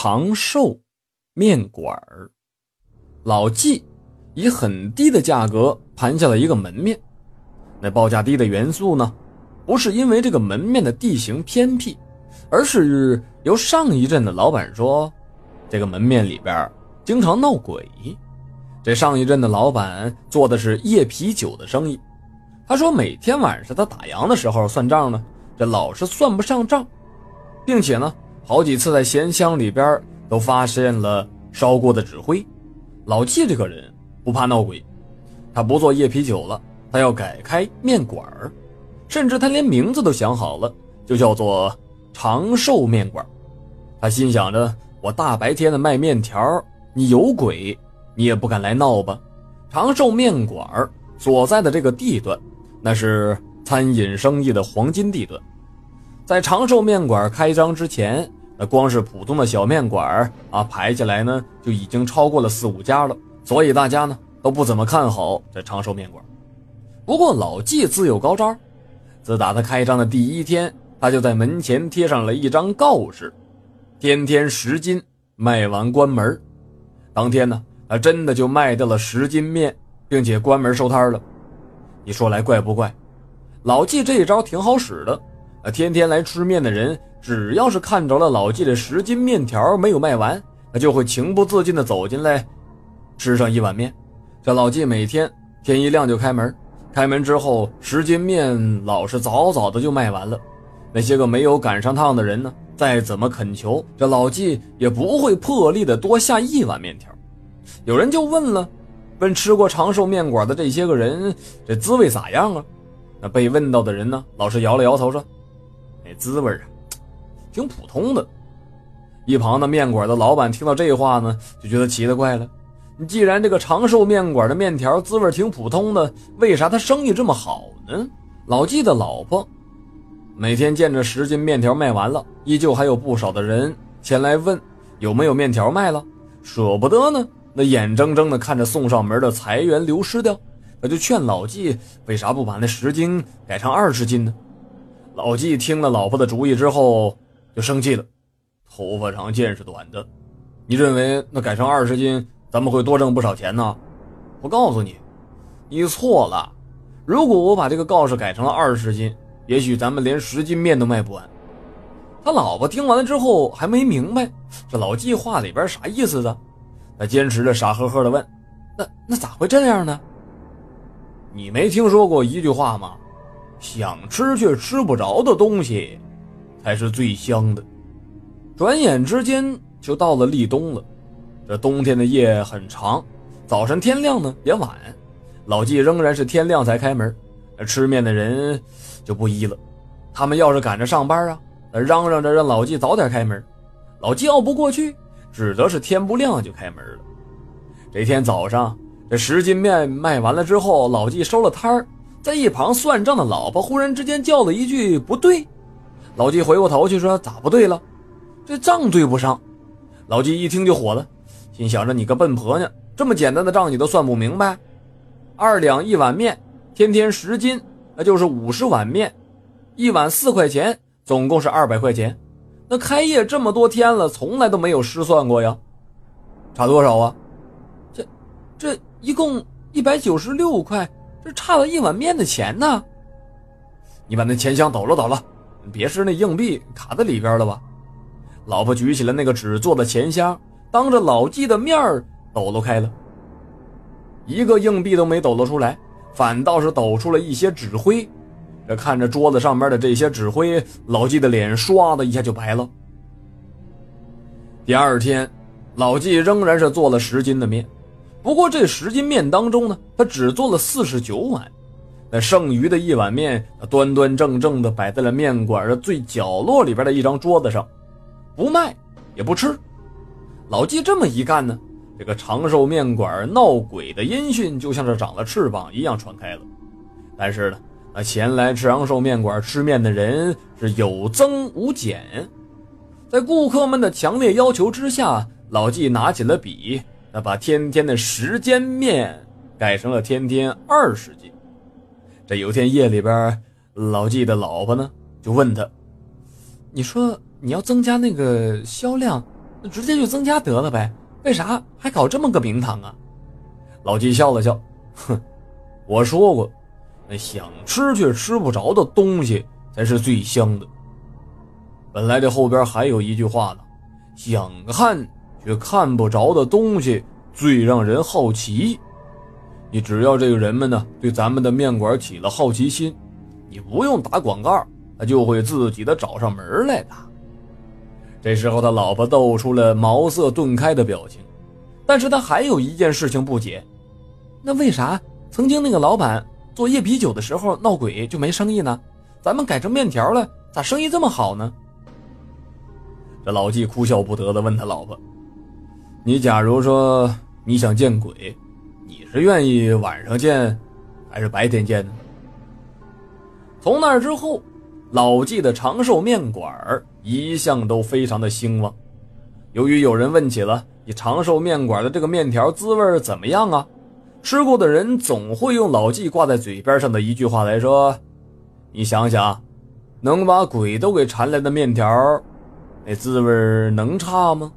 长寿面馆儿。老纪以很低的价格盘下了一个门面。那报价低的元素呢，不是因为这个门面的地形偏僻，而是由上一任的老板说，这个门面里边经常闹鬼。这上一任的老板做的是夜啤酒的生意，他说每天晚上他打烊的时候算账呢，这老是算不上账，并且呢，好几次在咸箱里边都发现了烧过的纸灰。老纪这个人不怕闹鬼，他不做夜啤酒了，他要改开面馆儿，甚至他连名字都想好了，就叫做长寿面馆。他心想着，我大白天的卖面条，你有鬼。你也不敢来闹吧？长寿面馆所在的这个地段，那是餐饮生意的黄金地段。在长寿面馆开张之前，那光是普通的小面馆啊，排起来呢就已经超过了四五家了。所以大家呢都不怎么看好这长寿面馆。不过老纪自有高招，自打他开张的第一天，他就在门前贴上了一张告示：天天十斤，卖完关门。当天呢。他真的就卖掉了十斤面，并且关门收摊了。你说来怪不怪？老纪这一招挺好使的。天天来吃面的人，只要是看着了老纪的十斤面条没有卖完，他就会情不自禁的走进来，吃上一碗面。这老纪每天天一亮就开门，开门之后十斤面老是早早的就卖完了。那些个没有赶上趟的人呢，再怎么恳求，这老纪也不会破例的多下一碗面条。有人就问了，问吃过长寿面馆的这些个人，这滋味咋样啊？那被问到的人呢，老是摇了摇头说：“滋味啊，挺普通的。”一旁的面馆的老板听到这话呢，就觉得奇了怪了。你既然这个长寿面馆的面条滋味挺普通的，为啥他生意这么好呢？老纪的老婆每天见着十斤面条卖完了，依旧还有不少的人前来问有没有面条卖了，舍不得呢。那眼睁睁的看着送上门的财源流失掉，他就劝老纪为啥不把那十斤改成二十斤呢？老纪听了老婆的主意之后就生气了，头发长见识短的，你认为那改成二十斤咱们会多挣不少钱呢？我告诉你，你错了。如果我把这个告示改成了二十斤，也许咱们连十斤面都卖不完。他老婆听完了之后还没明白这老纪话里边啥意思呢？他坚持着，傻呵呵的问：“那那咋会这样呢？你没听说过一句话吗？想吃却吃不着的东西，才是最香的。”转眼之间就到了立冬了。这冬天的夜很长，早晨天亮呢也晚。老纪仍然是天亮才开门。吃面的人就不依了，他们要是赶着上班啊，嚷嚷着让老纪早点开门。老纪拗不过去。只得是天不亮就开门了。这天早上，这十斤面卖完了之后，老纪收了摊儿，在一旁算账的老婆忽然之间叫了一句“不对”，老纪回过头去说：“咋不对了？这账对不上。”老纪一听就火了，心想着：“你个笨婆娘，这么简单的账你都算不明白？二两一碗面，天天十斤，那就是五十碗面，一碗四块钱，总共是二百块钱。”那开业这么多天了，从来都没有失算过呀，差多少啊？这，这一共一百九十六块，这差了一碗面的钱呢。你把那钱箱抖了抖了，别是那硬币卡在里边了吧？老婆举起了那个纸做的钱箱，当着老纪的面抖搂开了，一个硬币都没抖搂出来，反倒是抖出了一些纸灰。这看着桌子上面的这些纸灰，老纪的脸唰的一下就白了。第二天，老纪仍然是做了十斤的面，不过这十斤面当中呢，他只做了四十九碗，那剩余的一碗面，端端正正的摆在了面馆的最角落里边的一张桌子上，不卖也不吃。老纪这么一干呢，这个长寿面馆闹鬼的音讯就像是长了翅膀一样传开了，但是呢。那前来吃长寿面馆吃面的人是有增无减，在顾客们的强烈要求之下，老纪拿起了笔，那把天天的时间面改成了天天二十斤。这有天夜里边，老纪的老婆呢就问他：“你说你要增加那个销量，那直接就增加得了呗，为啥还搞这么个名堂啊？老纪笑了笑，哼，我说过，那想吃却吃不着的东西才是最香的。本来这后边还有一句话呢，想看却看不着的东西最让人好奇。你只要这个人们呢对咱们的面馆起了好奇心，你不用打广告，他就会自己的找上门来的。这时候他老婆露出了茅塞顿开的表情，但是他还有一件事情不解，那为啥曾经那个老板做夜啤酒的时候闹鬼就没生意呢？咱们改成面条了，咋生意这么好呢？这老纪哭笑不得的问他老婆：“你假如说你想见鬼，你是愿意晚上见，还是白天见呢？”从那之后，老纪的长寿面馆一向都非常的兴旺。由于有人问起了你长寿面馆的这个面条滋味怎么样啊，吃过的人总会用老纪挂在嘴边上的一句话来说：“你想想，能把鬼都给馋来的面条。”那滋味能差吗？